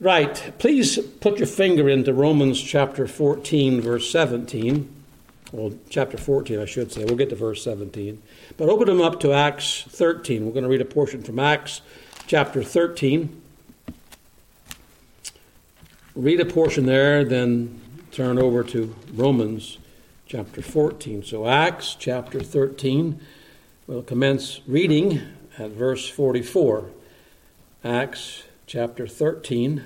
Right. Please put your finger into Romans chapter 14, verse 17. Well, chapter 14, I should say. We'll get to verse 17. But open them up to Acts 13. We're going to read a portion from Acts chapter 13. Read a portion there, then turn over to Romans chapter 14. So, Acts chapter 13. We'll commence reading at verse 44. Acts chapter 13,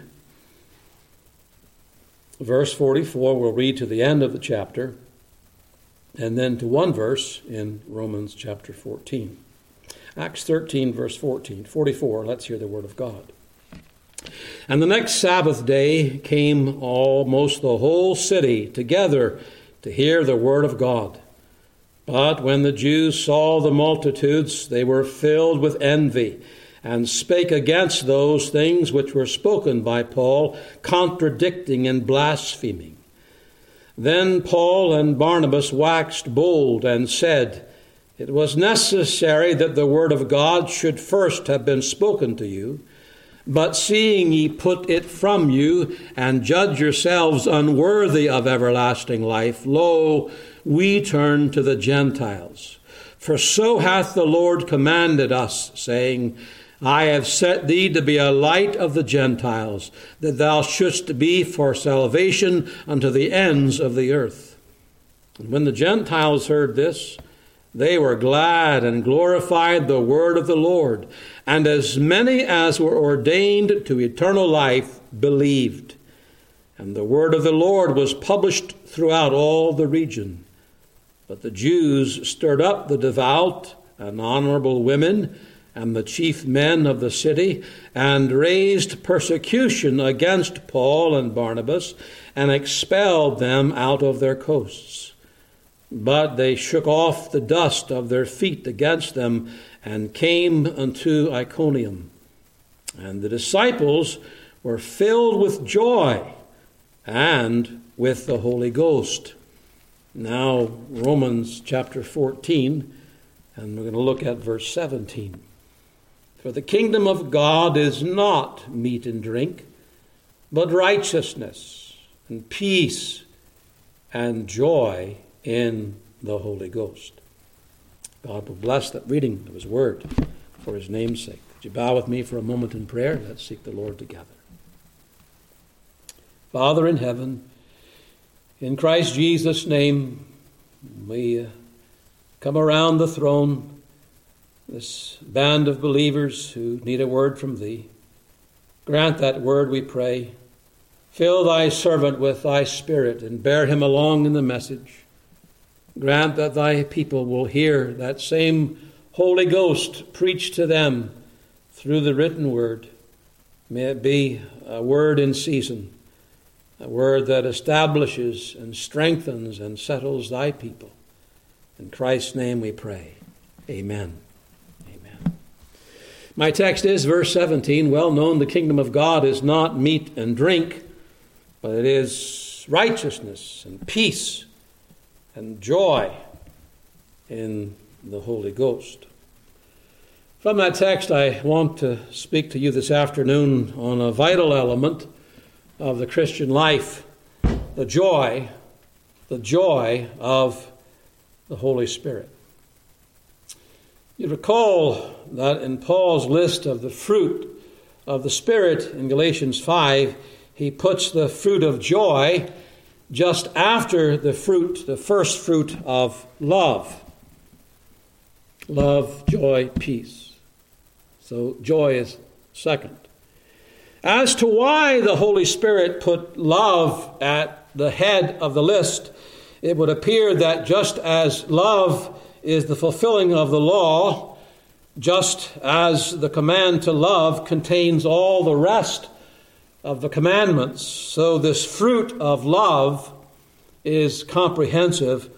verse 44. We'll read to the end of the chapter and then to one verse in Romans chapter 14. Acts 13, verse 14, 44. Let's hear the word of God. And the next Sabbath day came almost the whole city together to hear the word of God. But when the Jews saw the multitudes, they were filled with envy and spake against those things which were spoken by Paul, contradicting and blaspheming. Then Paul and Barnabas waxed bold and said, It was necessary that the word of God should first have been spoken to you. But seeing ye put it from you, and judge yourselves unworthy of everlasting life, lo, we turn to the Gentiles. For so hath the Lord commanded us, saying, I have set thee to be a light of the Gentiles, that thou shouldst be for salvation unto the ends of the earth. And when the Gentiles heard this, they were glad and glorified the word of the Lord. And as many as were ordained to eternal life believed. And the word of the Lord was published throughout all the region. But the Jews stirred up the devout and honorable women and the chief men of the city, and raised persecution against Paul and Barnabas, and expelled them out of their coasts. But they shook off the dust of their feet against them, and came unto Iconium. And the disciples were filled with joy and with the Holy Ghost. Now, Romans chapter 14, and we're going to look at verse 17. For the kingdom of God is not meat and drink, but righteousness and peace and joy in the Holy Ghost. God will bless that reading of His Word for His name's sake. Would you bow with me for a moment in prayer? Let's seek the Lord together. Father in heaven, in Christ Jesus' name, we uh, come around the throne this band of believers who need a word from thee. Grant that word, we pray. Fill thy servant with thy spirit and bear him along in the message. Grant that thy people will hear that same Holy Ghost preach to them through the written word. May it be a word in season, a word that establishes and strengthens and settles thy people. In Christ's name we pray. Amen. My text is verse 17 well known the kingdom of God is not meat and drink, but it is righteousness and peace and joy in the Holy Ghost. From that text, I want to speak to you this afternoon on a vital element of the Christian life the joy, the joy of the Holy Spirit. You recall that in Paul's list of the fruit of the Spirit in Galatians 5, he puts the fruit of joy just after the fruit, the first fruit of love. Love, joy, peace. So joy is second. As to why the Holy Spirit put love at the head of the list, it would appear that just as love is the fulfilling of the law, just as the command to love contains all the rest of the commandments. So, this fruit of love is comprehensive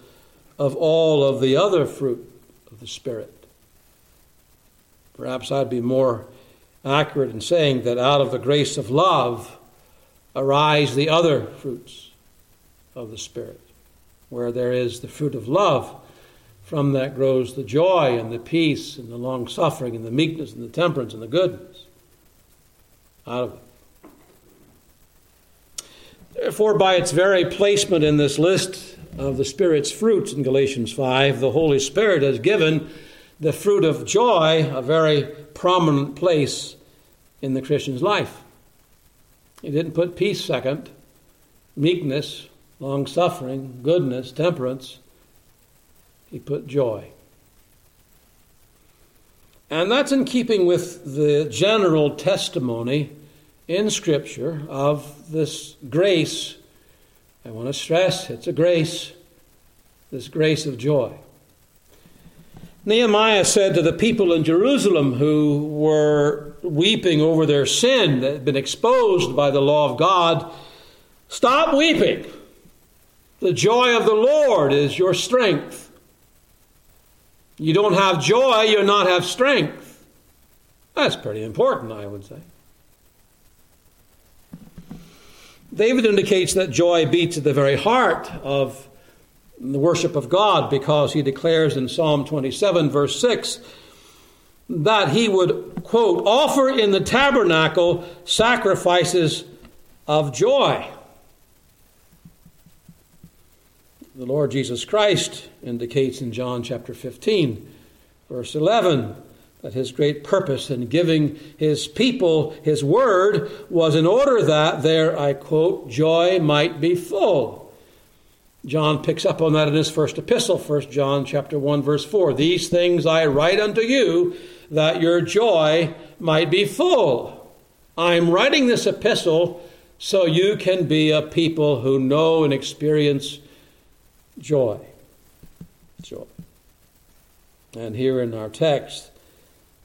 of all of the other fruit of the Spirit. Perhaps I'd be more accurate in saying that out of the grace of love arise the other fruits of the Spirit. Where there is the fruit of love, from that grows the joy and the peace and the long suffering and the meekness and the temperance and the goodness. Out of it. Therefore, by its very placement in this list of the Spirit's fruits in Galatians 5, the Holy Spirit has given the fruit of joy a very prominent place in the Christian's life. He didn't put peace second, meekness, long suffering, goodness, temperance. He put joy. And that's in keeping with the general testimony in Scripture of this grace. I want to stress it's a grace, this grace of joy. Nehemiah said to the people in Jerusalem who were weeping over their sin that had been exposed by the law of God, Stop weeping. The joy of the Lord is your strength. You don't have joy, you not have strength. That's pretty important, I would say. David indicates that joy beats at the very heart of the worship of God because he declares in Psalm 27, verse 6, that he would, quote, offer in the tabernacle sacrifices of joy. The Lord Jesus Christ indicates in John chapter 15, verse 11, that his great purpose in giving his people his word was in order that their, I quote, joy might be full. John picks up on that in his first epistle, 1 John chapter 1 verse 4. These things I write unto you that your joy might be full. I'm writing this epistle so you can be a people who know and experience joy. Joy. And here in our text,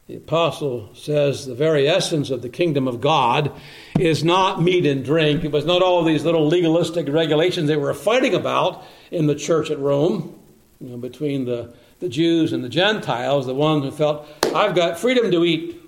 the apostle says the very essence of the kingdom of God is not meat and drink. It was not all these little legalistic regulations they were fighting about in the church at Rome, you know, between the, the Jews and the Gentiles, the ones who felt, I've got freedom to eat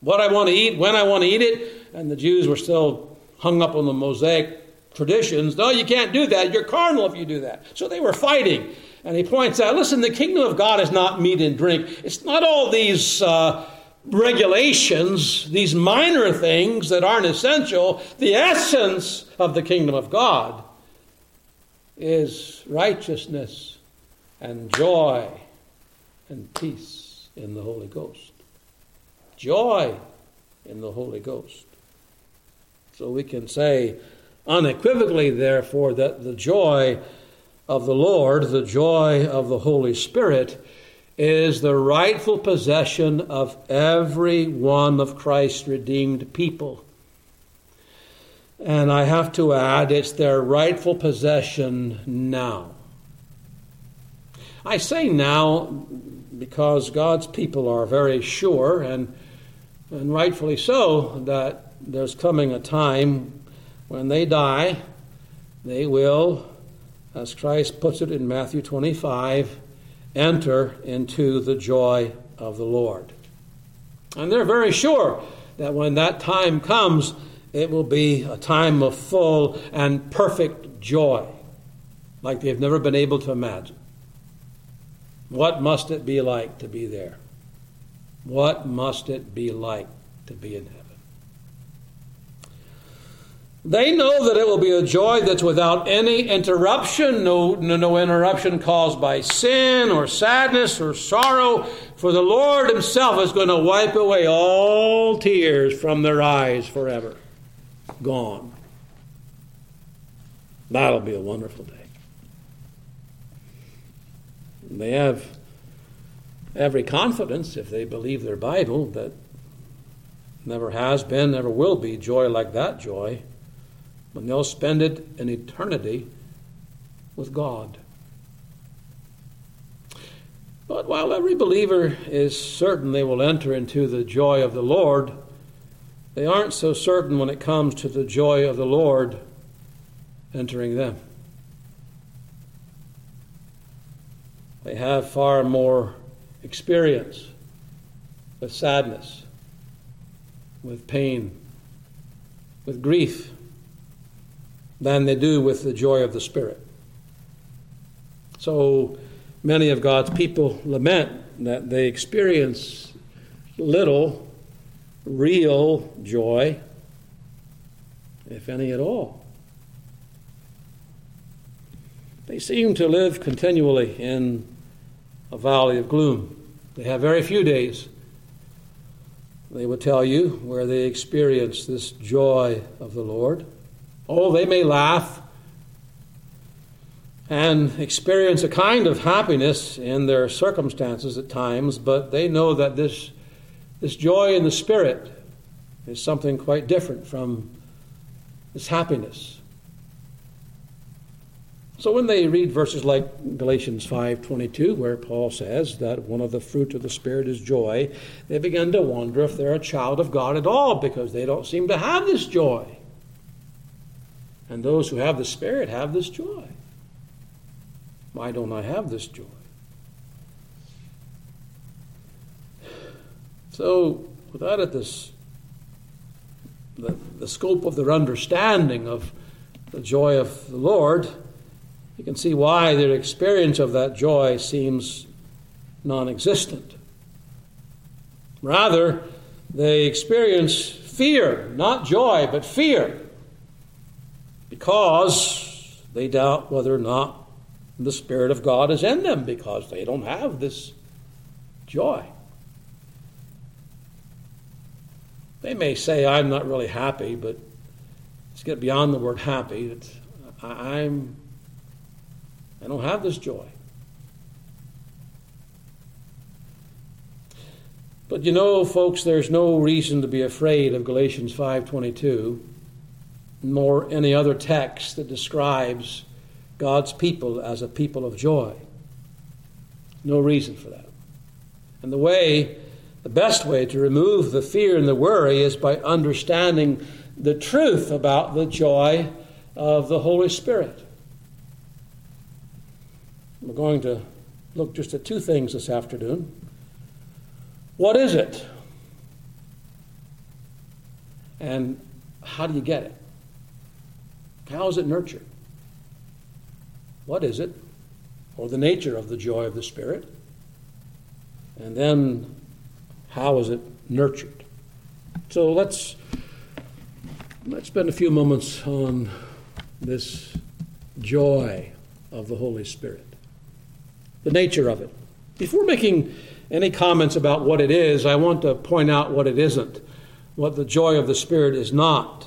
what I want to eat, when I want to eat it, and the Jews were still hung up on the Mosaic traditions. No, you can't do that. You're carnal if you do that. So they were fighting. And he points out listen, the kingdom of God is not meat and drink. It's not all these uh, regulations, these minor things that aren't essential. The essence of the kingdom of God is righteousness and joy and peace in the Holy Ghost. Joy in the Holy Ghost. So we can say unequivocally, therefore, that the joy of the Lord, the joy of the Holy Spirit, is the rightful possession of every one of Christ's redeemed people. And I have to add, it's their rightful possession now. I say now because God's people are very sure, and, and rightfully so, that there's coming a time when they die, they will as Christ puts it in Matthew 25, enter into the joy of the Lord. And they're very sure that when that time comes, it will be a time of full and perfect joy, like they've never been able to imagine. What must it be like to be there? What must it be like to be in heaven? They know that it will be a joy that's without any interruption, no, no, no, interruption caused by sin or sadness or sorrow, for the Lord Himself is going to wipe away all tears from their eyes forever. Gone. That'll be a wonderful day. They have every confidence, if they believe their Bible, that never has been, never will be joy like that joy when they'll spend it in eternity with God. But while every believer is certain they will enter into the joy of the Lord, they aren't so certain when it comes to the joy of the Lord entering them. They have far more experience with sadness, with pain, with grief than they do with the joy of the Spirit. So many of God's people lament that they experience little real joy, if any at all, they seem to live continually in a valley of gloom. They have very few days, they would tell you, where they experience this joy of the Lord. Oh, they may laugh and experience a kind of happiness in their circumstances at times, but they know that this, this joy in the Spirit is something quite different from this happiness. So when they read verses like Galatians 5:22 where Paul says that one of the fruit of the spirit is joy, they begin to wonder if they're a child of God at all because they don't seem to have this joy. And those who have the spirit have this joy. Why don't I have this joy? So, without it, this the, the scope of their understanding of the joy of the Lord, you can see why their experience of that joy seems non existent. Rather, they experience fear, not joy, but fear, because they doubt whether or not the Spirit of God is in them, because they don't have this joy. They may say, I'm not really happy, but let's get beyond the word happy. It's, I'm I don't have this joy. But you know, folks, there's no reason to be afraid of Galatians 5:22 nor any other text that describes God's people as a people of joy. No reason for that. And the way the best way to remove the fear and the worry is by understanding the truth about the joy of the Holy Spirit. We're going to look just at two things this afternoon. What is it? And how do you get it? How is it nurtured? What is it? Or the nature of the joy of the Spirit? And then, how is it nurtured? So let's let's spend a few moments on this joy of the Holy Spirit the nature of it. Before making any comments about what it is, I want to point out what it isn't, what the joy of the Spirit is not.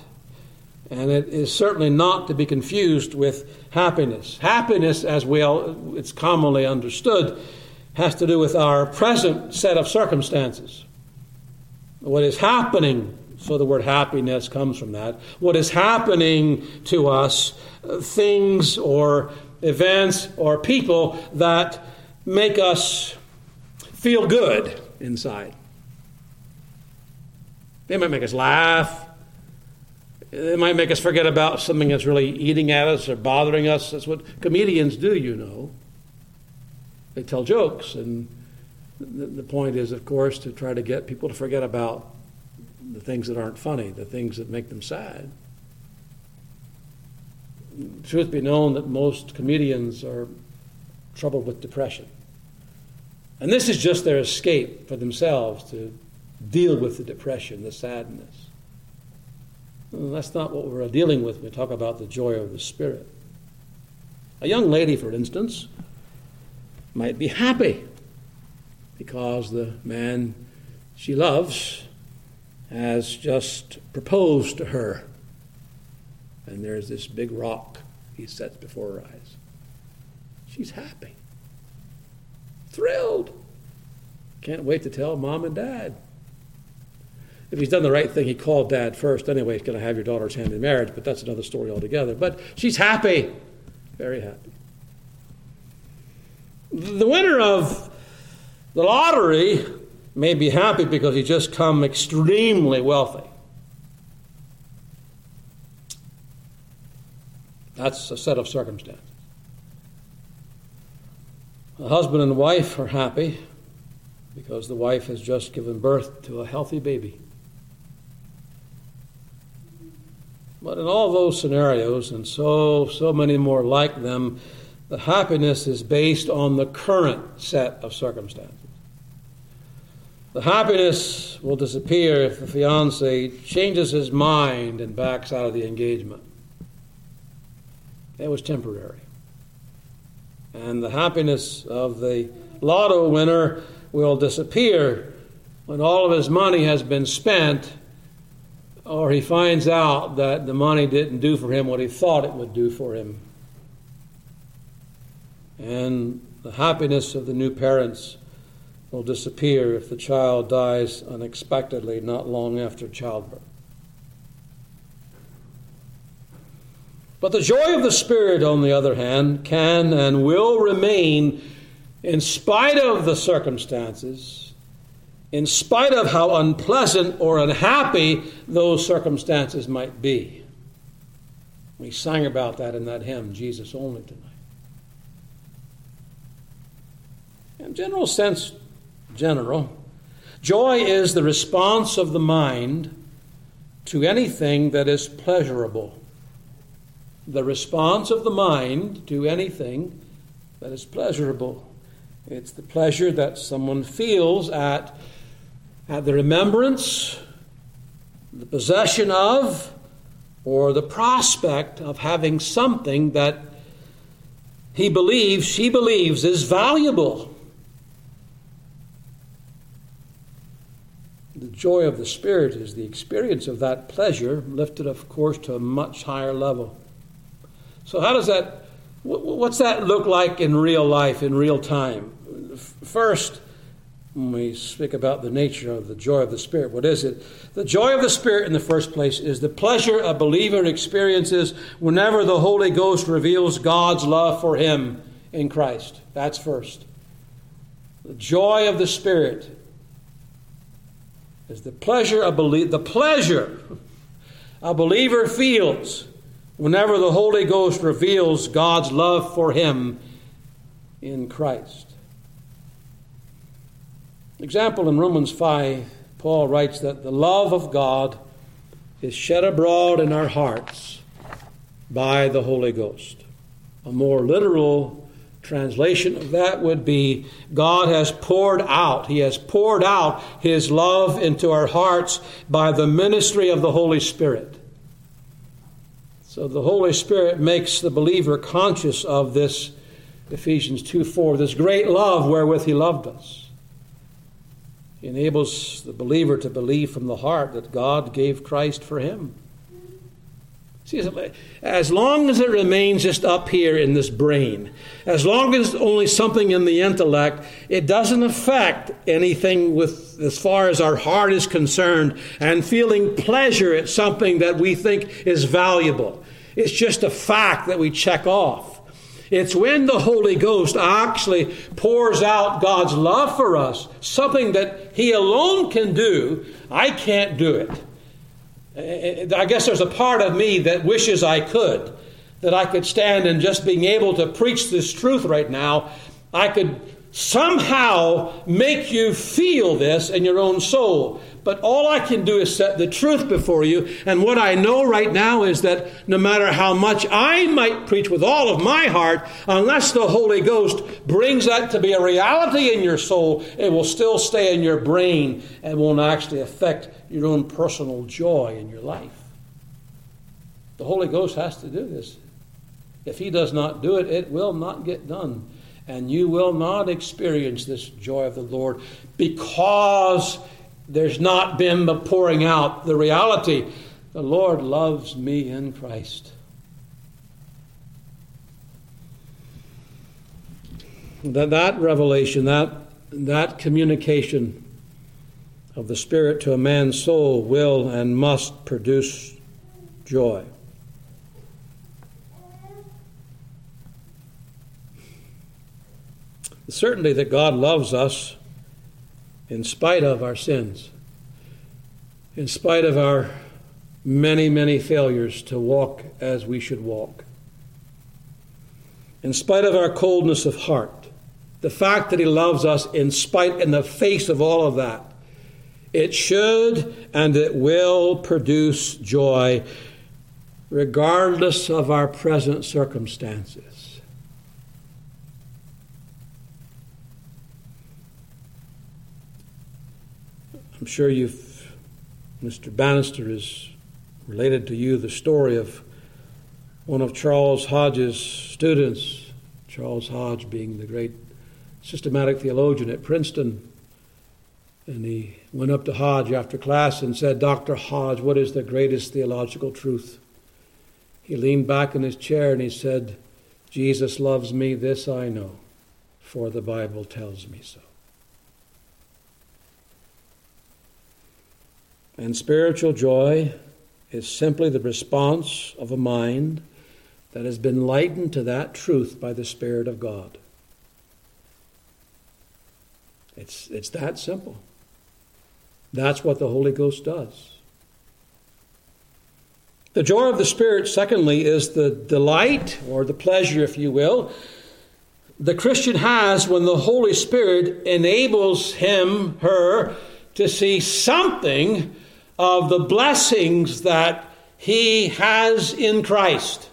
And it is certainly not to be confused with happiness. Happiness, as well, it's commonly understood, has to do with our present set of circumstances. What is happening, so the word happiness comes from that, what is happening to us, things or events or people that make us feel good inside. They might make us laugh. They might make us forget about something that's really eating at us or bothering us. That's what comedians do, you know. They tell jokes, and the point is, of course, to try to get people to forget about the things that aren't funny, the things that make them sad truth be known that most comedians are troubled with depression. And this is just their escape for themselves to deal with the depression, the sadness. Well, that's not what we're dealing with we talk about the joy of the Spirit. A young lady, for instance, might be happy because the man she loves has just proposed to her and there's this big rock he sets before her eyes. She's happy, thrilled. Can't wait to tell mom and dad. If he's done the right thing, he called dad first. Anyway, he's going to have your daughter's hand in marriage, but that's another story altogether. But she's happy, very happy. The winner of the lottery may be happy because he's just come extremely wealthy. That's a set of circumstances. A husband and wife are happy because the wife has just given birth to a healthy baby. But in all those scenarios, and so, so many more like them, the happiness is based on the current set of circumstances. The happiness will disappear if the fiance changes his mind and backs out of the engagement. It was temporary. And the happiness of the lotto winner will disappear when all of his money has been spent or he finds out that the money didn't do for him what he thought it would do for him. And the happiness of the new parents will disappear if the child dies unexpectedly not long after childbirth. But the joy of the Spirit, on the other hand, can and will remain in spite of the circumstances, in spite of how unpleasant or unhappy those circumstances might be. We sang about that in that hymn, Jesus Only tonight. In general sense, general, joy is the response of the mind to anything that is pleasurable the response of the mind to anything that is pleasurable. It's the pleasure that someone feels at, at the remembrance, the possession of, or the prospect of having something that he believes, she believes is valuable. The joy of the Spirit is the experience of that pleasure, lifted, of course, to a much higher level. So, how does that, what's that look like in real life, in real time? First, when we speak about the nature of the joy of the Spirit, what is it? The joy of the Spirit, in the first place, is the pleasure a believer experiences whenever the Holy Ghost reveals God's love for him in Christ. That's first. The joy of the Spirit is the pleasure a belie- the pleasure a believer feels whenever the Holy Ghost reveals God's love for him in Christ. Example in Romans 5, Paul writes that the love of God is shed abroad in our hearts by the Holy Ghost. A more literal translation of that would be God has poured out, He has poured out His love into our hearts by the ministry of the Holy Spirit. So the Holy Spirit makes the believer conscious of this, Ephesians 2 4, this great love wherewith He loved us. Enables the believer to believe from the heart that God gave Christ for him. See, as long as it remains just up here in this brain, as long as only something in the intellect, it doesn't affect anything with as far as our heart is concerned and feeling pleasure at something that we think is valuable. It's just a fact that we check off. It's when the Holy Ghost actually pours out God's love for us, something that He alone can do. I can't do it. I guess there's a part of me that wishes I could, that I could stand and just being able to preach this truth right now, I could somehow make you feel this in your own soul. But all I can do is set the truth before you. And what I know right now is that no matter how much I might preach with all of my heart, unless the Holy Ghost brings that to be a reality in your soul, it will still stay in your brain and won't actually affect your own personal joy in your life. The Holy Ghost has to do this. If He does not do it, it will not get done. And you will not experience this joy of the Lord because there's not been the pouring out, the reality. The Lord loves me in Christ. That, that revelation, that, that communication of the Spirit to a man's soul will and must produce joy. The certainty that God loves us in spite of our sins, in spite of our many, many failures to walk as we should walk, in spite of our coldness of heart, the fact that He loves us in spite, in the face of all of that, it should and it will produce joy regardless of our present circumstances. I'm sure you've, Mr. Bannister has related to you the story of one of Charles Hodge's students, Charles Hodge being the great systematic theologian at Princeton. And he went up to Hodge after class and said, Dr. Hodge, what is the greatest theological truth? He leaned back in his chair and he said, Jesus loves me, this I know, for the Bible tells me so. And spiritual joy is simply the response of a mind that has been lightened to that truth by the Spirit of God. It's, it's that simple. That's what the Holy Ghost does. The joy of the Spirit, secondly, is the delight or the pleasure, if you will, the Christian has when the Holy Spirit enables him, her, to see something of the blessings that he has in Christ.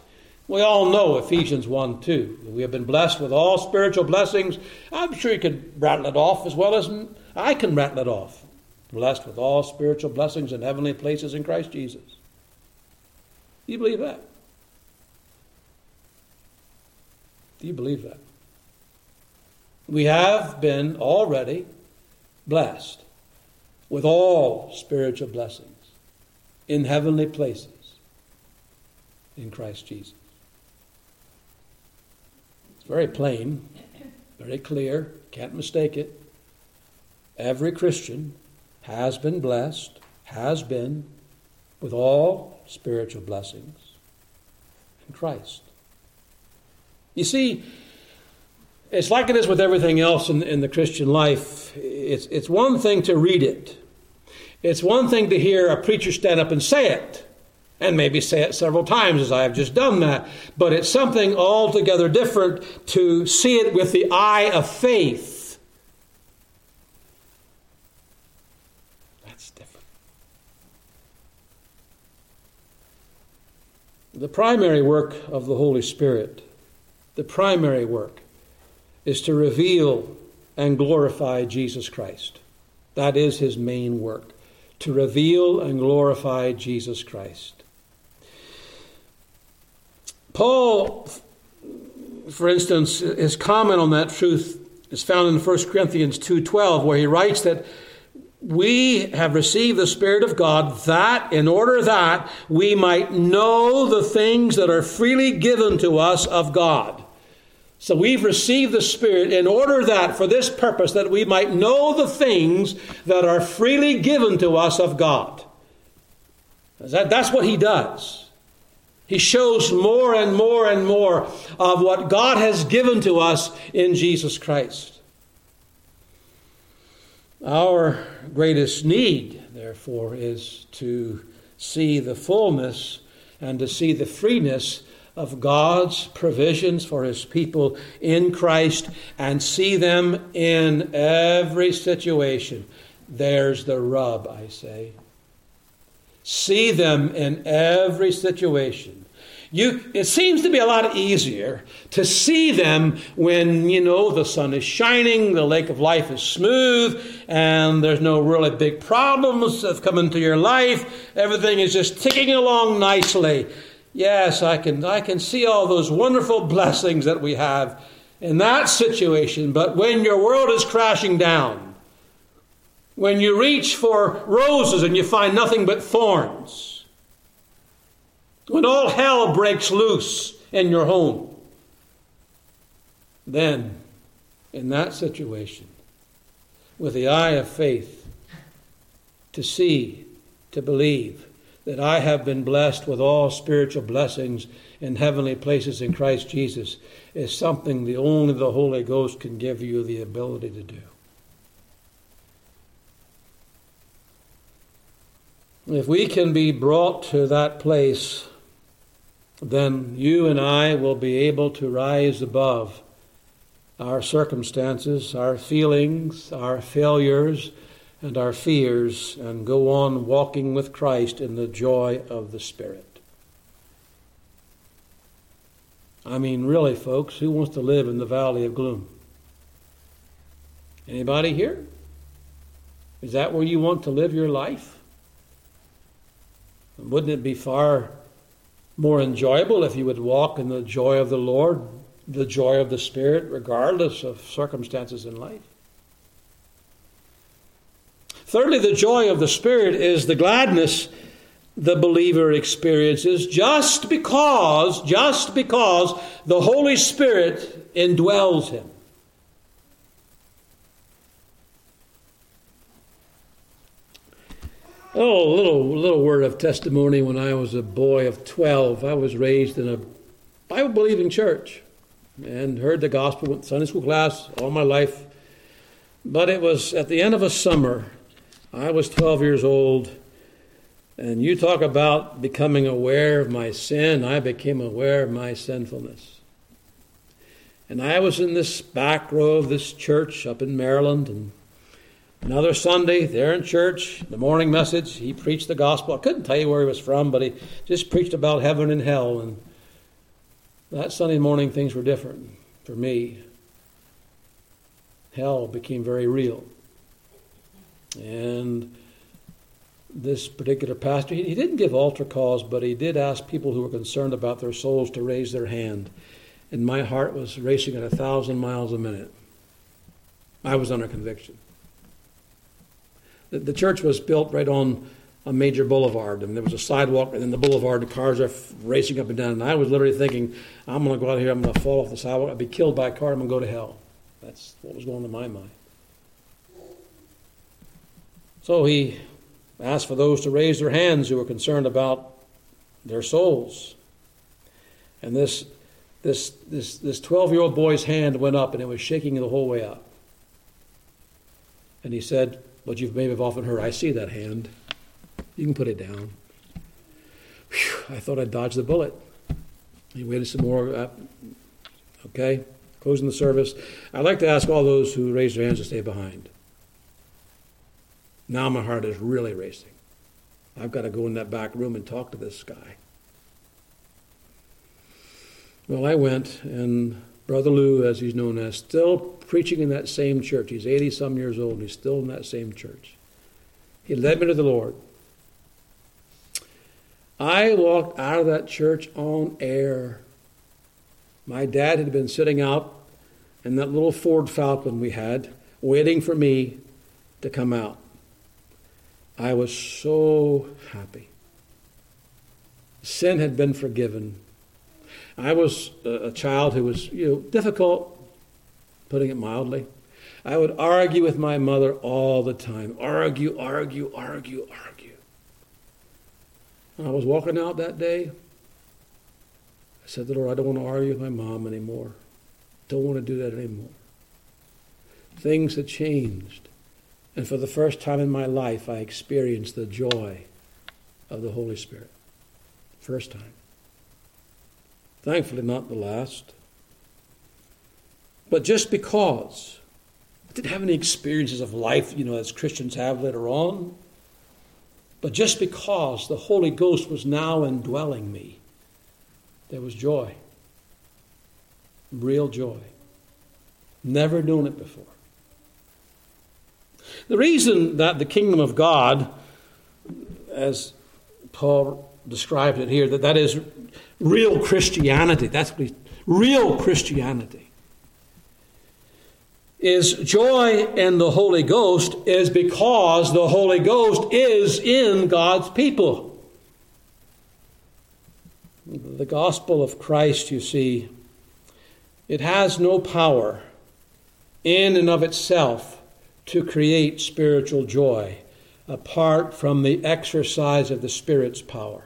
We all know Ephesians 1 2. We have been blessed with all spiritual blessings. I'm sure you could rattle it off as well as I can rattle it off. Blessed with all spiritual blessings in heavenly places in Christ Jesus. Do you believe that? Do you believe that? We have been already blessed with all spiritual blessings in heavenly places in Christ Jesus. It's very plain, very clear, can't mistake it. Every Christian has been blessed, has been, with all spiritual blessings in Christ. You see, it's like it is with everything else in, in the Christian life. It's, it's one thing to read it, it's one thing to hear a preacher stand up and say it, and maybe say it several times as I have just done that. But it's something altogether different to see it with the eye of faith. That's different. The primary work of the Holy Spirit, the primary work, is to reveal and glorify Jesus Christ. That is his main work, to reveal and glorify Jesus Christ. Paul, for instance, his comment on that truth is found in 1 Corinthians 2:12 where he writes that we have received the spirit of God that in order that we might know the things that are freely given to us of God. So we've received the Spirit in order that, for this purpose, that we might know the things that are freely given to us of God. That, that's what He does. He shows more and more and more of what God has given to us in Jesus Christ. Our greatest need, therefore, is to see the fullness and to see the freeness of God's provisions for his people in Christ and see them in every situation. There's the rub, I say. See them in every situation. You, it seems to be a lot easier to see them when, you know, the sun is shining, the lake of life is smooth, and there's no really big problems that have come into your life. Everything is just ticking along nicely. Yes, I can, I can see all those wonderful blessings that we have in that situation. But when your world is crashing down, when you reach for roses and you find nothing but thorns, when all hell breaks loose in your home, then in that situation, with the eye of faith, to see, to believe, that I have been blessed with all spiritual blessings in heavenly places in Christ Jesus is something the only the Holy Ghost can give you the ability to do. If we can be brought to that place, then you and I will be able to rise above our circumstances, our feelings, our failures, and our fears and go on walking with Christ in the joy of the Spirit. I mean, really, folks, who wants to live in the valley of gloom? Anybody here? Is that where you want to live your life? Wouldn't it be far more enjoyable if you would walk in the joy of the Lord the joy of the Spirit regardless of circumstances in life. Thirdly, the joy of the Spirit is the gladness the believer experiences just because, just because the Holy Spirit indwells him. Oh, a little, little word of testimony. When I was a boy of 12, I was raised in a Bible believing church and heard the gospel with Sunday school class all my life. But it was at the end of a summer. I was 12 years old. And you talk about becoming aware of my sin. I became aware of my sinfulness. And I was in this back row of this church up in Maryland, and Another Sunday, there in church, the morning message, he preached the gospel. I couldn't tell you where he was from, but he just preached about heaven and hell. And that Sunday morning, things were different for me. Hell became very real. And this particular pastor, he, didn't give altar calls, but he did ask people who were concerned about their souls to raise their hand. And my heart was racing at a thousand miles a minute. I was under conviction. The, the church was built right on a major boulevard, and there was a sidewalk, and then the boulevard, the cars are racing up and down. And I was literally thinking, I'm going to go out here, I'm going to fall off the sidewalk, I'll be killed by a car, I'm going to go to hell. That's what was going to my mind. So he asked for those to raise their hands who were concerned about their souls. And this this this this 12 year old boy's hand went up and it was shaking the whole way up. And he said, but you may have often heard, I see that hand. You can put it down. Whew, I thought I'd dodged the bullet. He waited some more. Uh, okay, closing the service. I'd like to ask all those who raised their hands to stay behind. Now my heart is really racing. I've got to go in that back room and talk to this guy. Well, I went, and Brother Lou, as he's known as, still preaching in that same church. He's 80 some years old, and he's still in that same church. He led me to the Lord. I walked out of that church on air. My dad had been sitting out in that little Ford Falcon we had, waiting for me to come out. I was so happy. Sin had been forgiven. I was a child who was, you know, difficult, putting it mildly. I would argue with my mother all the time. Argue, argue, argue, argue. When I was walking out that day, I said to the Lord, I don't want to argue with my mom anymore. Don't want to do that anymore. Things had changed. And for the first time in my life, I experienced the joy of the Holy Spirit. First time. Thankfully, not the last. But just because I didn't have any experiences of life, you know, as Christians have later on, but just because the Holy Ghost was now indwelling me, there was joy. Real joy. Never known it before. The reason that the kingdom of God, as Paul described it here, that that is real Christianity, that's what real Christianity is joy in the Holy Ghost is because the Holy Ghost is in God's people. The gospel of Christ, you see, it has no power in and of itself to create spiritual joy apart from the exercise of the Spirit's power.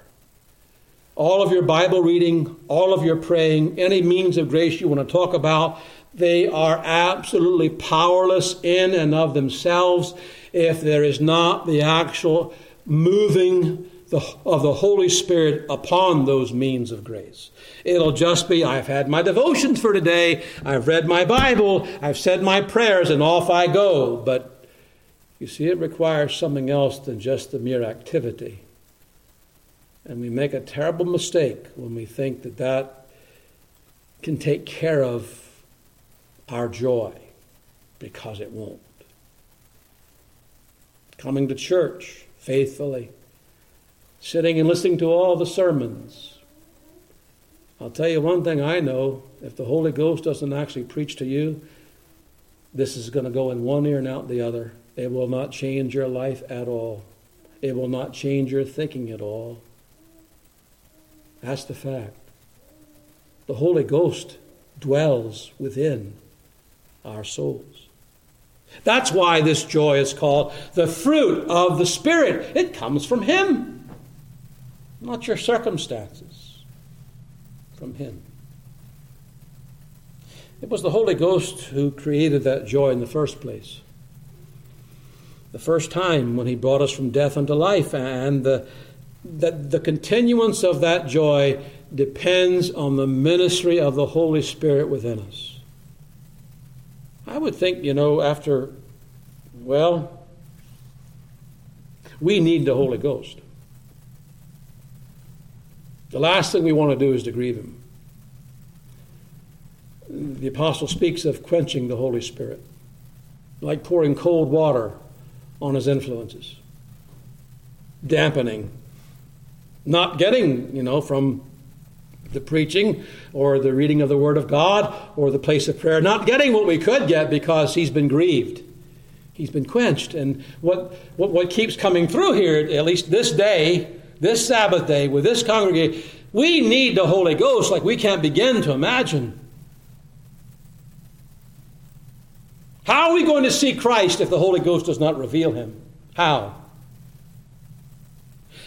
All of your Bible reading, all of your praying, any means of grace you want to talk about, they are absolutely powerless in and of themselves if there is not the actual moving of the Holy Spirit upon those means of grace. It'll just be I've had my devotions for today, I've read my Bible, I've said my prayers, and off I go. But you see, it requires something else than just the mere activity. And we make a terrible mistake when we think that that can take care of our joy because it won't. Coming to church faithfully, sitting and listening to all the sermons, I'll tell you one thing I know if the Holy Ghost doesn't actually preach to you, this is going to go in one ear and out the other. It will not change your life at all. It will not change your thinking at all. That's the fact. The Holy Ghost dwells within our souls. That's why this joy is called the fruit of the Spirit. It comes from Him, not your circumstances, from Him. It was the Holy Ghost who created that joy in the first place. The first time when He brought us from death unto life, and the, that the continuance of that joy depends on the ministry of the Holy Spirit within us. I would think, you know, after, well, we need the Holy Ghost. The last thing we want to do is to grieve Him. The apostle speaks of quenching the Holy Spirit, like pouring cold water on His influences, dampening, not getting, you know, from the preaching or the reading of the Word of God or the place of prayer, not getting what we could get because he's been grieved. He's been quenched. And what, what, what keeps coming through here, at least this day, this Sabbath day, with this congregation, we need the Holy Ghost like we can't begin to imagine. How are we going to see Christ if the Holy Ghost does not reveal him? How?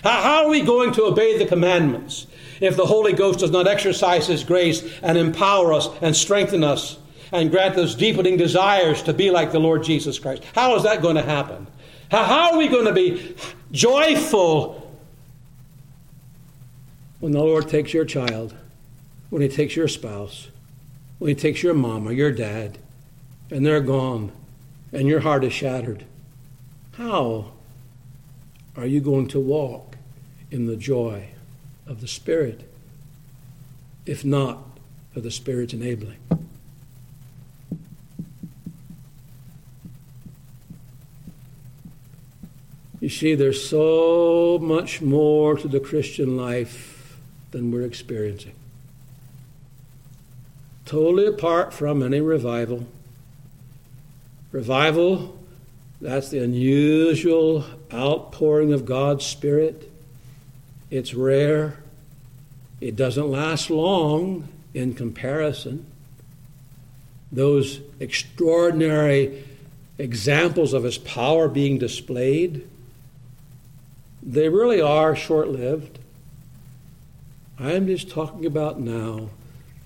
How are we going to obey the commandments if the Holy Ghost does not exercise His grace and empower us and strengthen us and grant us deepening desires to be like the Lord Jesus Christ? How is that going to happen? How are we going to be joyful when the Lord takes your child, when He takes your spouse, when He takes your mom or your dad, and they're gone, and your heart is shattered? How are you going to walk? in the joy of the Spirit, if not of the Spirit's enabling. You see, there's so much more to the Christian life than we're experiencing. Totally apart from any revival. Revival, that's the unusual outpouring of God's Spirit it's rare. It doesn't last long in comparison. Those extraordinary examples of his power being displayed, they really are short lived. I'm just talking about now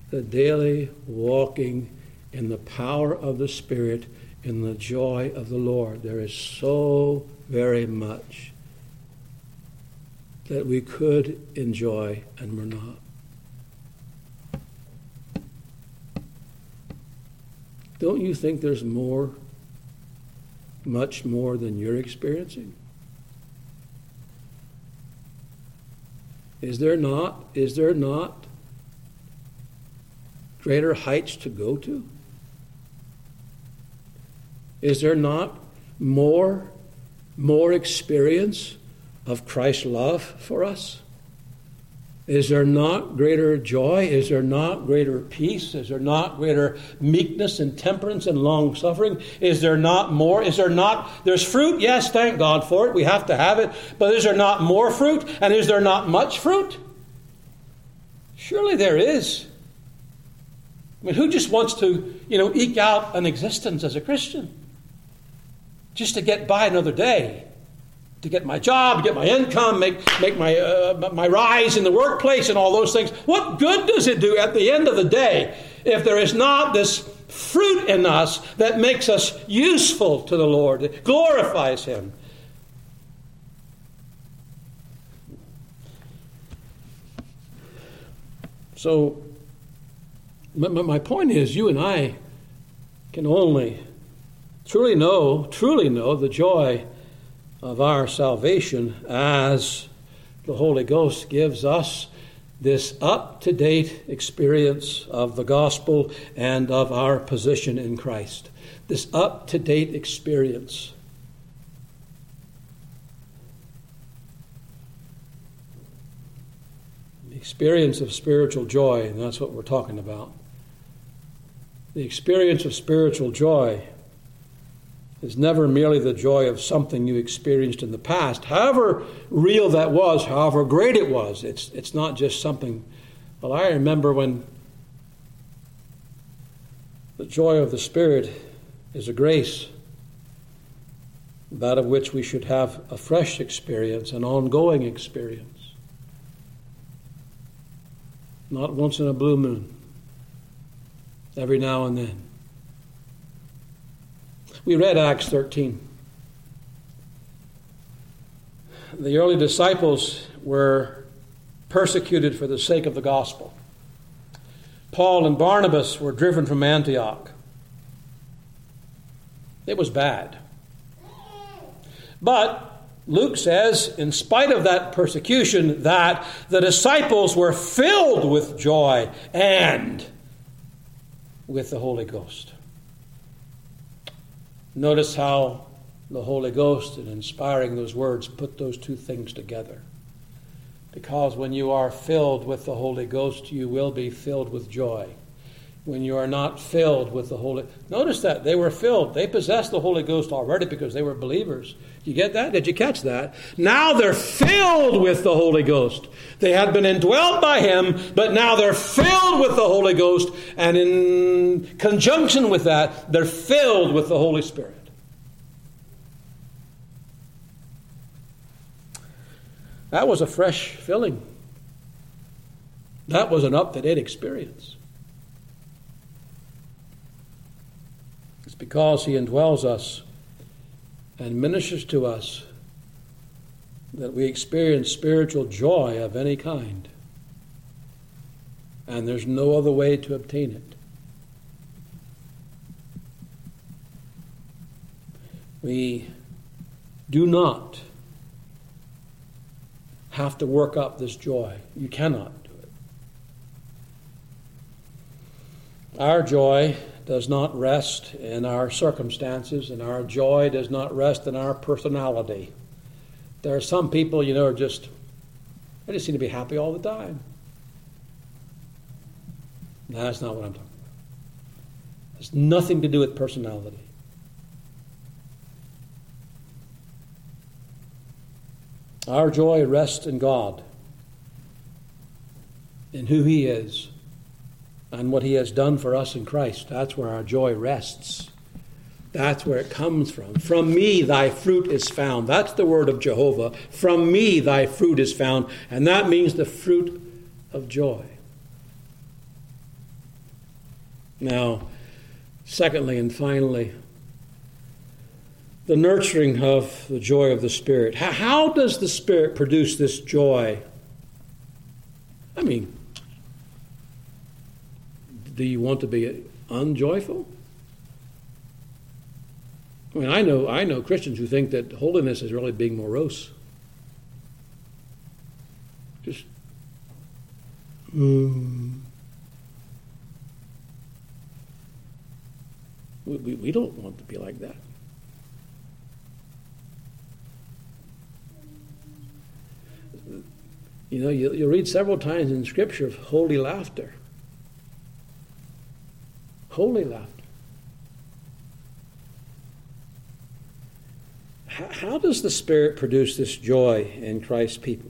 the daily walking in the power of the Spirit, in the joy of the Lord. There is so very much that we could enjoy and we're not. Don't you think there's more, much more than you're experiencing? Is there not? Is there not greater heights to go to? Is there not more, more experience of Christ's love for us? Is there not greater joy? Is there not greater peace? Is there not greater meekness and temperance and long suffering? Is there not more? Is there not? There's fruit, yes, thank God for it. We have to have it. But is there not more fruit? And is there not much fruit? Surely there is. I mean, who just wants to, you know, eke out an existence as a Christian? Just to get by another day to get my job, get my income, make, make my, uh, my rise in the workplace, and all those things. What good does it do at the end of the day if there is not this fruit in us that makes us useful to the Lord, that glorifies Him? So, my point is, you and I can only truly know, truly know the joy of our salvation as the Holy Ghost gives us this up to date experience of the gospel and of our position in Christ. This up to date experience. The experience of spiritual joy, and that's what we're talking about. The experience of spiritual joy is never merely the joy of something you experienced in the past, however real that was, however great it was. It's, it's not just something. Well, I remember when the joy of the Spirit is a grace, that of which we should have a fresh experience, an ongoing experience. Not once in a blue moon, every now and then. We read Acts 13. The early disciples were persecuted for the sake of the gospel. Paul and Barnabas were driven from Antioch. It was bad. But Luke says, in spite of that persecution, that the disciples were filled with joy and with the Holy Ghost. Notice how the Holy Ghost, in inspiring those words, put those two things together. Because when you are filled with the Holy Ghost, you will be filled with joy. When you are not filled with the Holy Notice that they were filled. They possessed the Holy Ghost already because they were believers. You get that? Did you catch that? Now they're filled with the Holy Ghost. They had been indwelt by Him, but now they're filled with the Holy Ghost, and in conjunction with that, they're filled with the Holy Spirit. That was a fresh filling. That was an up to date experience. It's because He indwells us and ministers to us that we experience spiritual joy of any kind. And there's no other way to obtain it. We do not have to work up this joy. You cannot do it. Our joy does not rest in our circumstances, and our joy does not rest in our personality. There are some people, you know, are just, they just seem to be happy all the time. No, that's not what I'm talking about. It's nothing to do with personality. Our joy rests in God, in who He is and what he has done for us in Christ. That's where our joy rests. That's where it comes from. From me thy fruit is found. That's the word of Jehovah. From me thy fruit is found. And that means the fruit of joy. Now, secondly and finally, the nurturing of the joy of the Spirit. How does the Spirit produce this joy? I mean, do you want to be unjoyful? I mean, I know, I know Christians who think that holiness is really being morose. Just, mm. we, we, we don't want to be like that. You know, you, you read several times in Scripture of holy laughter holy laughter. How does the Spirit produce this joy in Christ's people?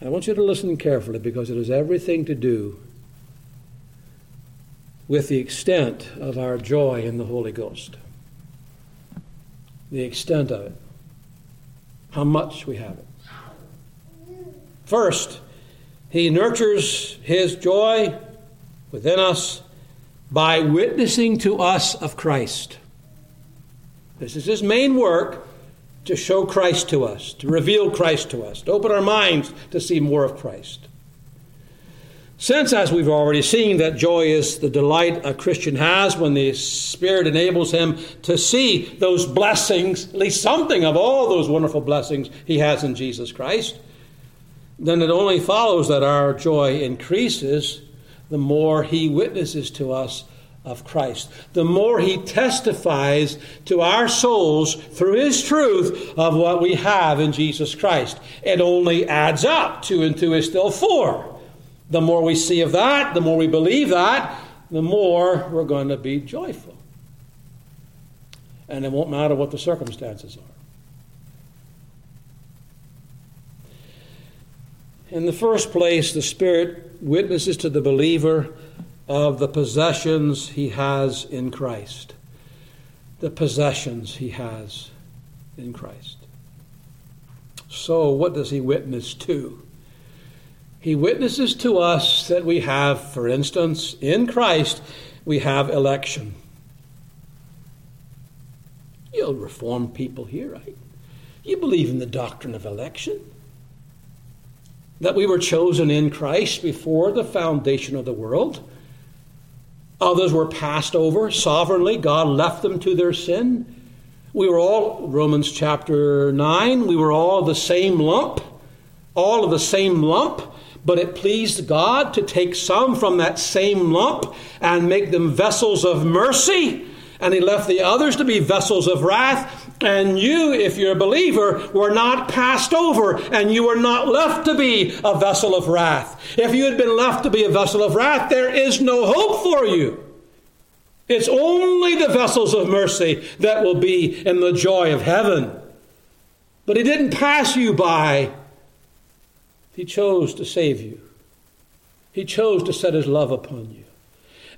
I want you to listen carefully because it has everything to do with the extent of our joy in the Holy Ghost. The extent of it. How much we have it. First, He nurtures His joy within us by witnessing to us of Christ. This is his main work to show Christ to us, to reveal Christ to us, to open our minds to see more of Christ. Since, as we've already seen, that joy is the delight a Christian has when the Spirit enables him to see those blessings, at least something of all those wonderful blessings he has in Jesus Christ, then it only follows that our joy increases the more he witnesses to us of Christ. The more he testifies to our souls through his truth of what we have in Jesus Christ. It only adds up. Two and two is still four. The more we see of that, the more we believe that, the more we're going to be joyful. And it won't matter what the circumstances are. In the first place, the Spirit witnesses to the believer of the possessions he has in Christ. The possessions he has in Christ. So, what does he witness to? He witnesses to us that we have, for instance, in Christ, we have election. You'll reform people here, right? You believe in the doctrine of election. That we were chosen in Christ before the foundation of the world. Others were passed over sovereignly. God left them to their sin. We were all, Romans chapter 9, we were all the same lump, all of the same lump, but it pleased God to take some from that same lump and make them vessels of mercy. And He left the others to be vessels of wrath. And you, if you're a believer, were not passed over, and you were not left to be a vessel of wrath. If you had been left to be a vessel of wrath, there is no hope for you. It's only the vessels of mercy that will be in the joy of heaven. But He didn't pass you by, He chose to save you, He chose to set His love upon you.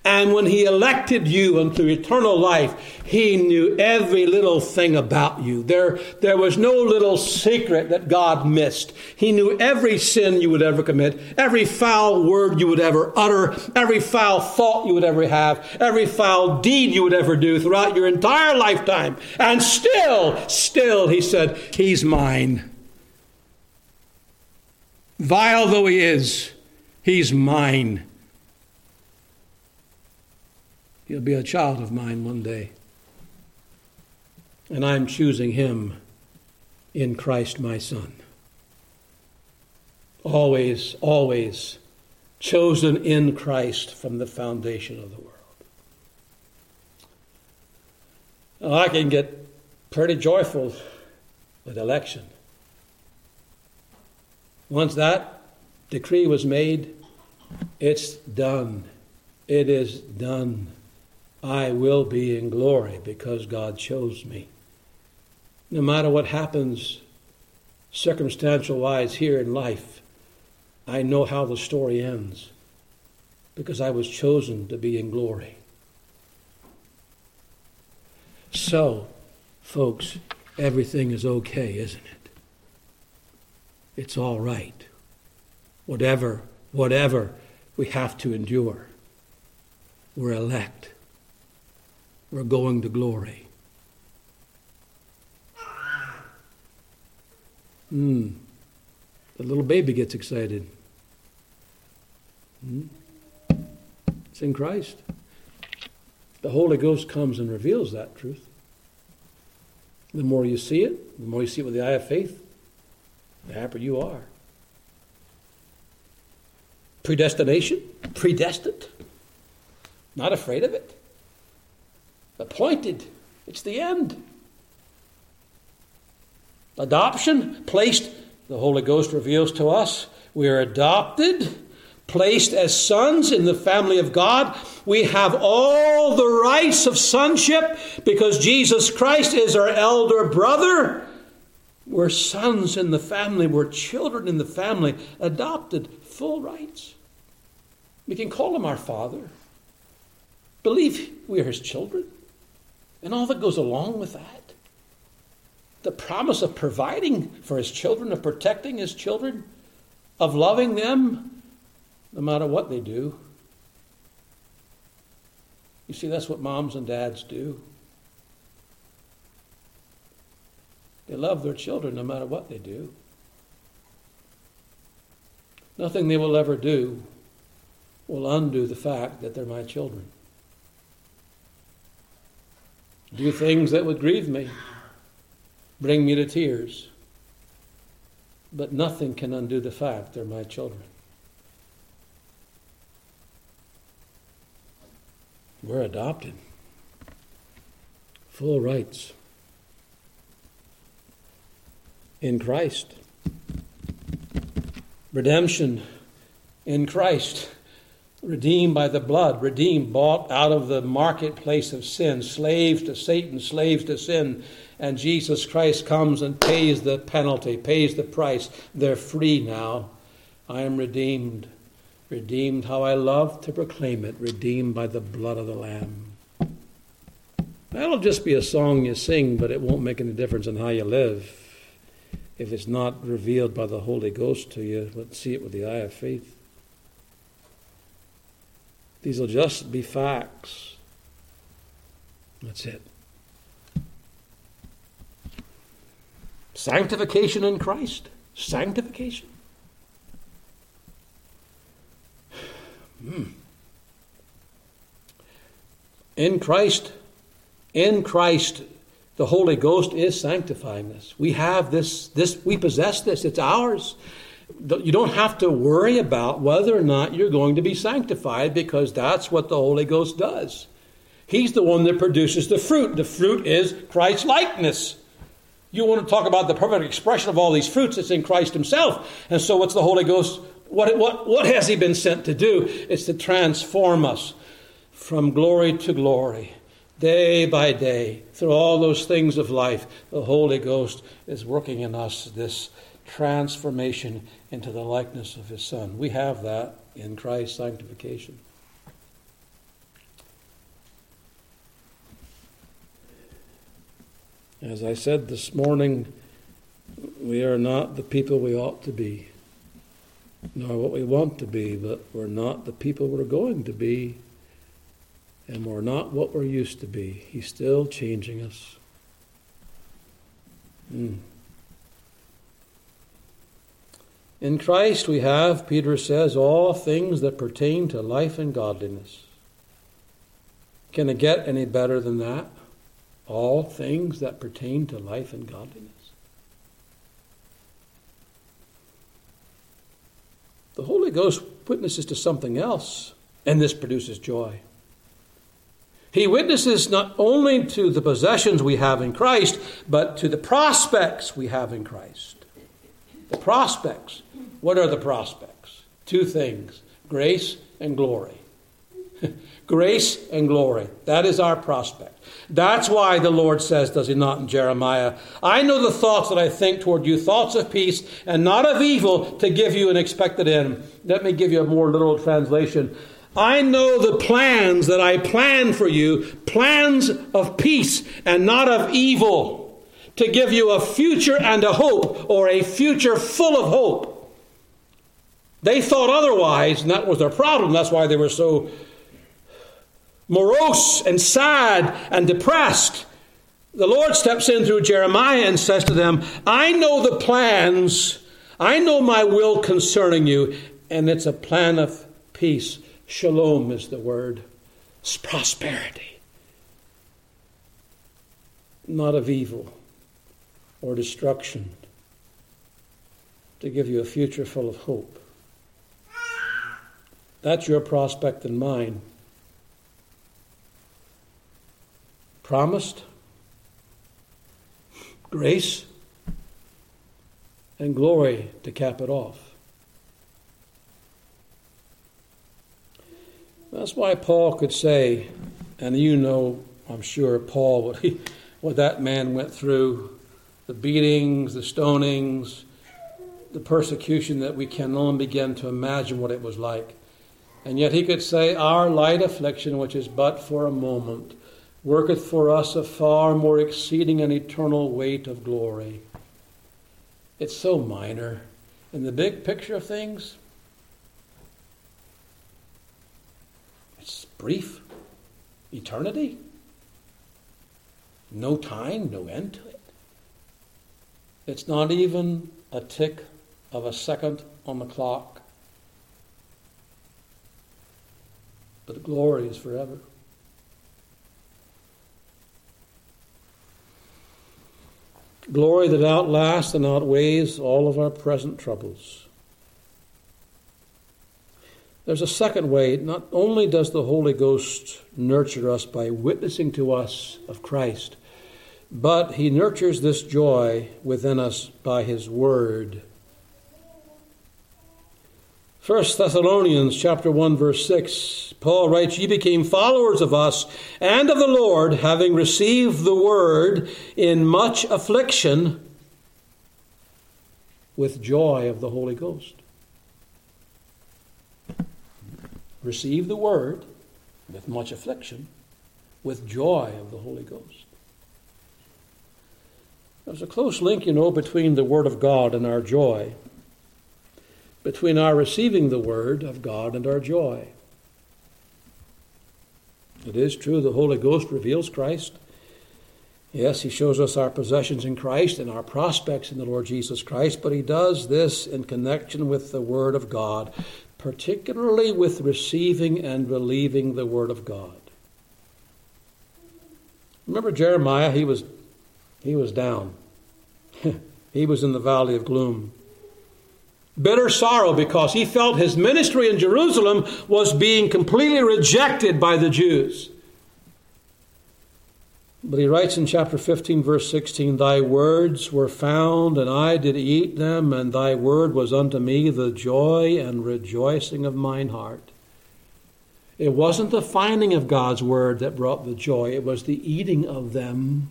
And when he elected you unto eternal life, he knew every little thing about you. There, there was no little secret that God missed. He knew every sin you would ever commit, every foul word you would ever utter, every foul thought you would ever have, every foul deed you would ever do throughout your entire lifetime. And still, still, he said, He's mine. Vile though he is, he's mine. He'll be a child of mine one day. And I'm choosing him in Christ my Son. Always, always chosen in Christ from the foundation of the world. Now, I can get pretty joyful with election. Once that decree was made, it's done. It is done. I will be in glory because God chose me. No matter what happens circumstantial wise here in life, I know how the story ends because I was chosen to be in glory. So, folks, everything is okay, isn't it? It's all right. Whatever, whatever we have to endure, we're elect we're going to glory. Hmm. The little baby gets excited. Hmm? It's in Christ. The Holy Ghost comes and reveals that truth. The more you see it, the more you see it with the eye of faith, the happier you are. Predestination, predestined, not afraid of it appointed. It's the end. Adoption, placed, the Holy Ghost reveals to us, we are adopted, placed as sons in the family of God. We have all the rights of sonship because Jesus Christ is our elder brother. We're sons in the family, we're children in the family, adopted, full rights. We can call him our father. Believe we are his children and all that goes along with that. The promise of providing for his children, of protecting his children, of loving them no matter what they do. You see, that's what moms and dads do. They love their children no matter what they do. Nothing they will ever do will undo the fact that they're my children do things that would grieve me, bring me to tears. But nothing can undo the fact they're my children. We're adopted. Full rights. In Christ. Redemption in Christ. Redeemed by the blood, redeemed, bought out of the marketplace of sin, slaves to Satan, slaves to sin. And Jesus Christ comes and pays the penalty, pays the price. They're free now. I am redeemed. Redeemed how I love to proclaim it, redeemed by the blood of the Lamb. That'll just be a song you sing, but it won't make any difference in how you live if it's not revealed by the Holy Ghost to you. Let's see it with the eye of faith. These will just be facts. That's it. Sanctification in Christ. Sanctification. Hmm. In Christ, in Christ, the Holy Ghost is sanctifying us. We have this, this, we possess this, it's ours. You don't have to worry about whether or not you're going to be sanctified because that's what the Holy Ghost does. He's the one that produces the fruit. The fruit is Christ's likeness. You want to talk about the perfect expression of all these fruits, it's in Christ Himself. And so, what's the Holy Ghost what, what, what has he been sent to do? It's to transform us from glory to glory, day by day, through all those things of life. The Holy Ghost is working in us this transformation into the likeness of his Son. We have that in Christ's sanctification. As I said this morning, we are not the people we ought to be nor what we want to be, but we're not the people we're going to be, and we're not what we're used to be. He's still changing us. Mm. In Christ we have, Peter says, all things that pertain to life and godliness. Can it get any better than that? All things that pertain to life and godliness. The Holy Ghost witnesses to something else, and this produces joy. He witnesses not only to the possessions we have in Christ, but to the prospects we have in Christ. The prospects. What are the prospects? Two things grace and glory. grace and glory. That is our prospect. That's why the Lord says, does he not, in Jeremiah, I know the thoughts that I think toward you, thoughts of peace and not of evil, to give you an expected end. Let me give you a more literal translation. I know the plans that I plan for you, plans of peace and not of evil, to give you a future and a hope, or a future full of hope. They thought otherwise, and that was their problem. That's why they were so morose and sad and depressed, the Lord steps in through Jeremiah and says to them, I know the plans, I know my will concerning you, and it's a plan of peace. Shalom is the word, it's prosperity, not of evil or destruction, to give you a future full of hope. That's your prospect and mine. promised grace and glory to cap it off. That's why Paul could say, and you know, I'm sure, Paul, what, he, what that man went through the beatings, the stonings, the persecution that we can only begin to imagine what it was like. And yet he could say, Our light affliction, which is but for a moment, worketh for us a far more exceeding and eternal weight of glory. It's so minor. In the big picture of things, it's brief. Eternity. No time, no end to it. It's not even a tick of a second on the clock. But glory is forever. glory that outlasts and outweighs all of our present troubles. There's a second way. Not only does the Holy Ghost nurture us by witnessing to us of Christ, but he nurtures this joy within us by his word. 1 Thessalonians chapter 1 verse 6 Paul writes ye became followers of us and of the Lord having received the word in much affliction with joy of the Holy Ghost receive the word with much affliction, with joy of the Holy Ghost. There's a close link, you know, between the Word of God and our joy, between our receiving the Word of God and our joy. It is true the Holy Ghost reveals Christ. Yes, He shows us our possessions in Christ and our prospects in the Lord Jesus Christ, but He does this in connection with the Word of God particularly with receiving and believing the Word of God. Remember Jeremiah? He was, he was down. he was in the valley of gloom. Bitter sorrow because he felt his ministry in Jerusalem was being completely rejected by the Jews. But he writes in chapter 15, verse 16 Thy words were found, and I did eat them, and thy word was unto me the joy and rejoicing of mine heart. It wasn't the finding of God's word that brought the joy, it was the eating of them.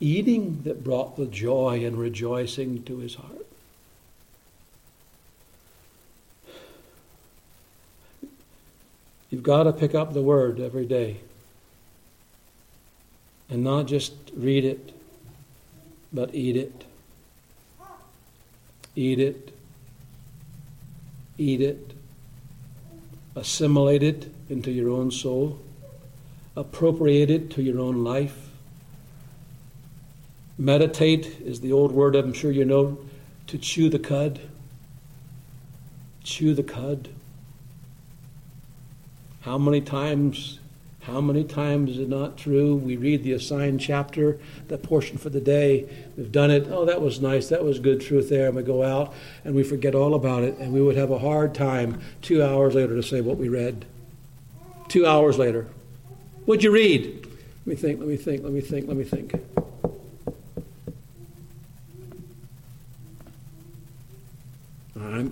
Eating that brought the joy and rejoicing to his heart. You've got to pick up the word every day and not just read it, but eat it. Eat it. Eat it. Assimilate it into your own soul. Appropriate it to your own life. Meditate is the old word I'm sure you know to chew the cud. Chew the cud. How many times how many times is it not true? We read the assigned chapter, the portion for the day. We've done it. Oh, that was nice. That was good truth there. And we go out and we forget all about it. And we would have a hard time two hours later to say what we read. Two hours later. What'd you read? Let me think, let me think, let me think, let me think.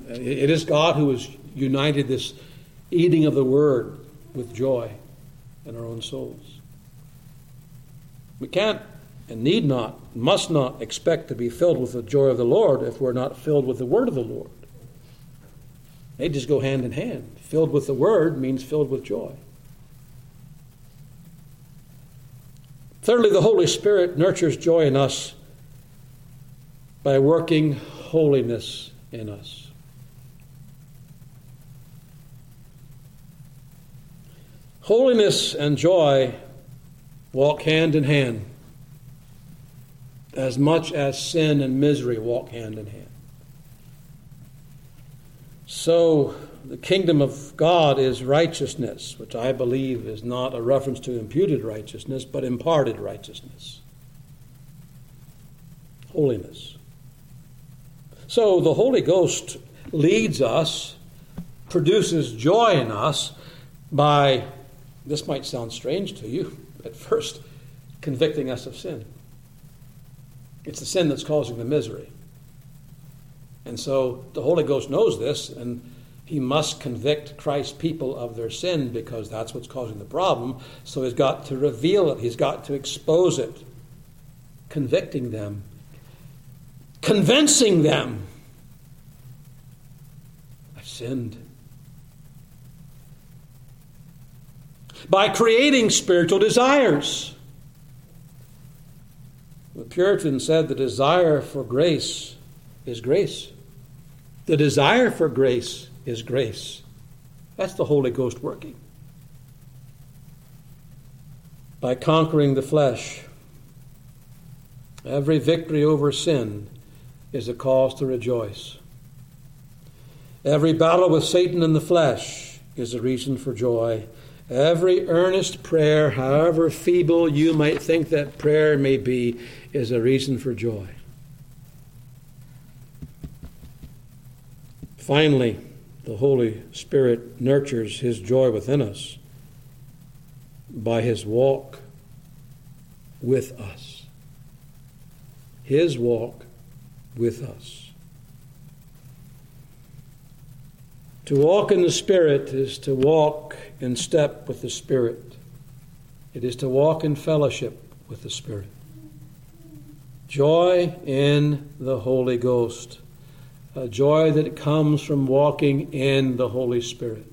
it is God who has united this eating of the word with joy in our own souls. We can't and need not, must not expect to be filled with the joy of the Lord if we're not filled with the word of the Lord. They just go hand in hand. Filled with the word means filled with joy. Thirdly, the Holy Spirit nurtures joy in us by working holiness in us. Holiness and joy walk hand in hand as much as sin and misery walk hand in hand. So, the kingdom of God is righteousness, which I believe is not a reference to imputed righteousness, but imparted righteousness. Holiness. So, the Holy Ghost leads us, produces joy in us by this might sound strange to you at first, convicting us of sin. It's the sin that's causing the misery. And so the Holy Ghost knows this, and he must convict Christ's people of their sin because that's what's causing the problem. So he's got to reveal it, he's got to expose it, convicting them, convincing them. I've sinned. By creating spiritual desires. The Puritan said the desire for grace is grace. The desire for grace is grace. That's the Holy Ghost working. By conquering the flesh, every victory over sin is a cause to rejoice. Every battle with Satan in the flesh is a reason for joy. Every earnest prayer, however feeble you might think that prayer may be, is a reason for joy. Finally, the Holy Spirit nurtures His joy within us by His walk with us. His walk with us. To walk in the Spirit is to walk in step with the Spirit. It is to walk in fellowship with the Spirit. Joy in the Holy Ghost. A joy that comes from walking in the Holy Spirit.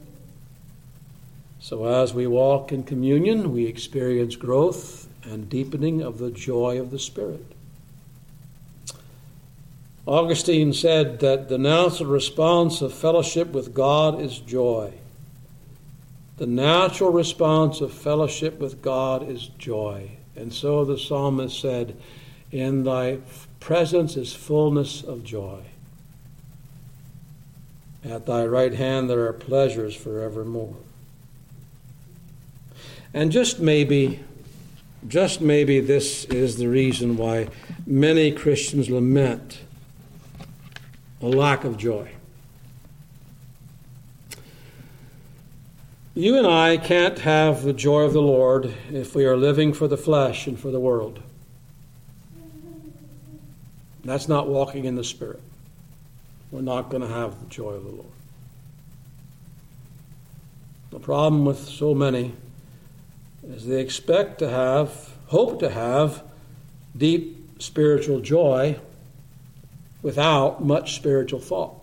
So as we walk in communion, we experience growth and deepening of the joy of the Spirit. Augustine said that the natural response of fellowship with God is joy. The natural response of fellowship with God is joy. And so the psalmist said, In thy presence is fullness of joy. At thy right hand there are pleasures forevermore. And just maybe, just maybe this is the reason why many Christians lament a lack of joy. You and I can't have the joy of the Lord if we are living for the flesh and for the world. That's not walking in the Spirit. We're not going to have the joy of the Lord. The problem with so many is they expect to have, hope to have, deep spiritual joy without much spiritual thought.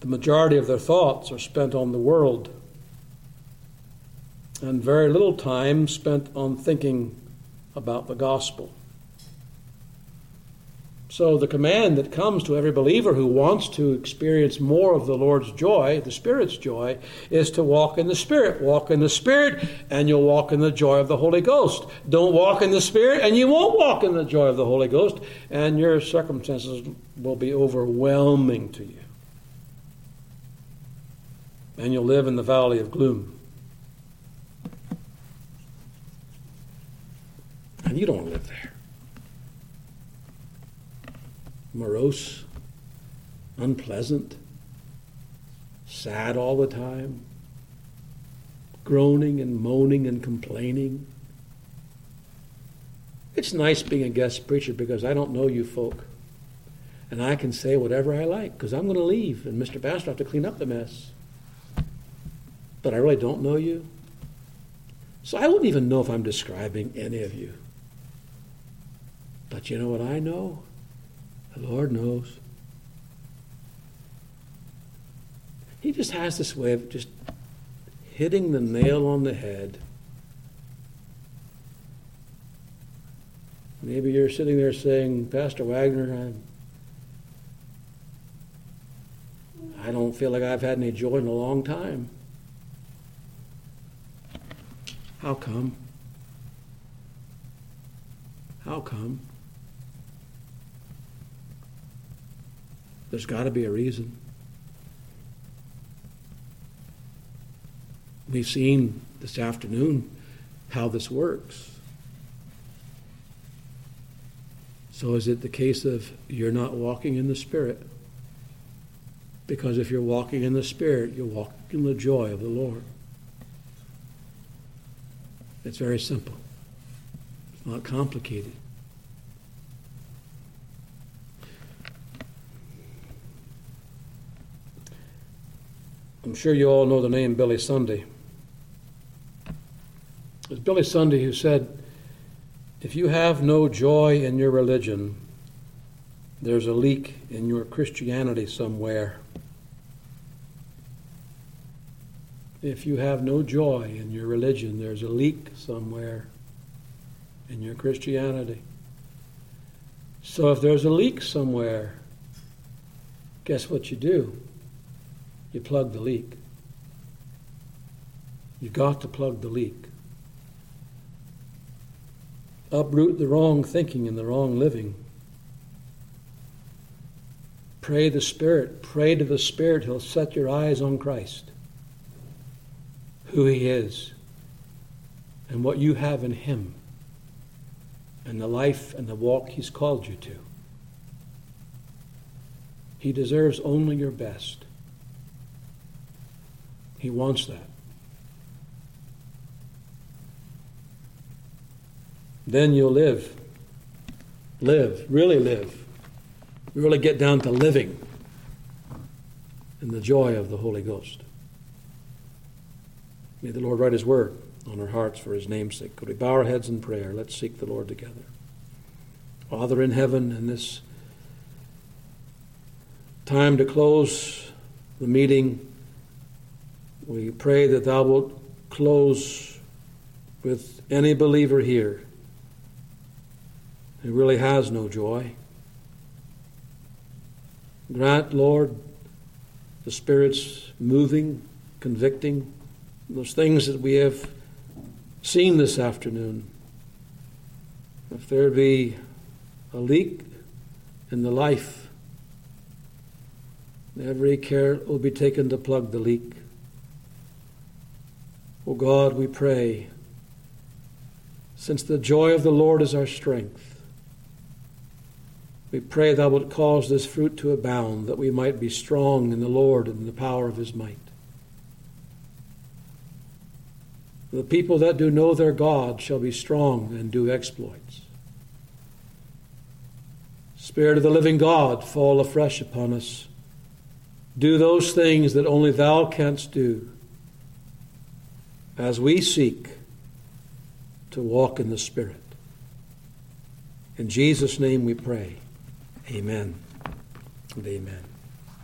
The majority of their thoughts are spent on the world, and very little time spent on thinking about the gospel. So, the command that comes to every believer who wants to experience more of the Lord's joy, the Spirit's joy, is to walk in the Spirit. Walk in the Spirit, and you'll walk in the joy of the Holy Ghost. Don't walk in the Spirit, and you won't walk in the joy of the Holy Ghost, and your circumstances will be overwhelming to you. And you'll live in the valley of gloom. And you don't live there. Morose, unpleasant, sad all the time, groaning and moaning and complaining. It's nice being a guest preacher because I don't know you folk. And I can say whatever I like because I'm going to leave and Mr. Pastor have to clean up the mess. But I really don't know you. So I wouldn't even know if I'm describing any of you. But you know what I know? The Lord knows. He just has this way of just hitting the nail on the head. Maybe you're sitting there saying, Pastor Wagner, I'm, I don't feel like I've had any joy in a long time. How come? How come? There's got to be a reason. We've seen this afternoon how this works. So, is it the case of you're not walking in the Spirit? Because if you're walking in the Spirit, you're walking in the joy of the Lord. It's very simple, it's not complicated. I'm sure you all know the name Billy Sunday. It's Billy Sunday who said, If you have no joy in your religion, there's a leak in your Christianity somewhere. If you have no joy in your religion, there's a leak somewhere in your Christianity. So if there's a leak somewhere, guess what you do? You plug the leak. You got to plug the leak. Uproot the wrong thinking and the wrong living. Pray the Spirit. Pray to the Spirit. He'll set your eyes on Christ, who He is, and what you have in Him, and the life and the walk He's called you to. He deserves only your best. He wants that. Then you'll live. Live, really live. Really get down to living in the joy of the Holy Ghost. May the Lord write His word on our hearts for His name's sake. Could we bow our heads in prayer? Let's seek the Lord together. Father in heaven, in this time to close the meeting, we pray that Thou wilt close with any believer here who really has no joy. Grant, Lord, the Spirit's moving, convicting, those things that we have seen this afternoon. If there be a leak in the life, every care will be taken to plug the leak. O God, we pray, since the joy of the Lord is our strength, we pray thou wilt cause this fruit to abound, that we might be strong in the Lord and in the power of his might. The people that do know their God shall be strong and do exploits. Spirit of the living God, fall afresh upon us. Do those things that only Thou canst do as we seek to walk in the Spirit. In Jesus' name we pray. Amen and amen.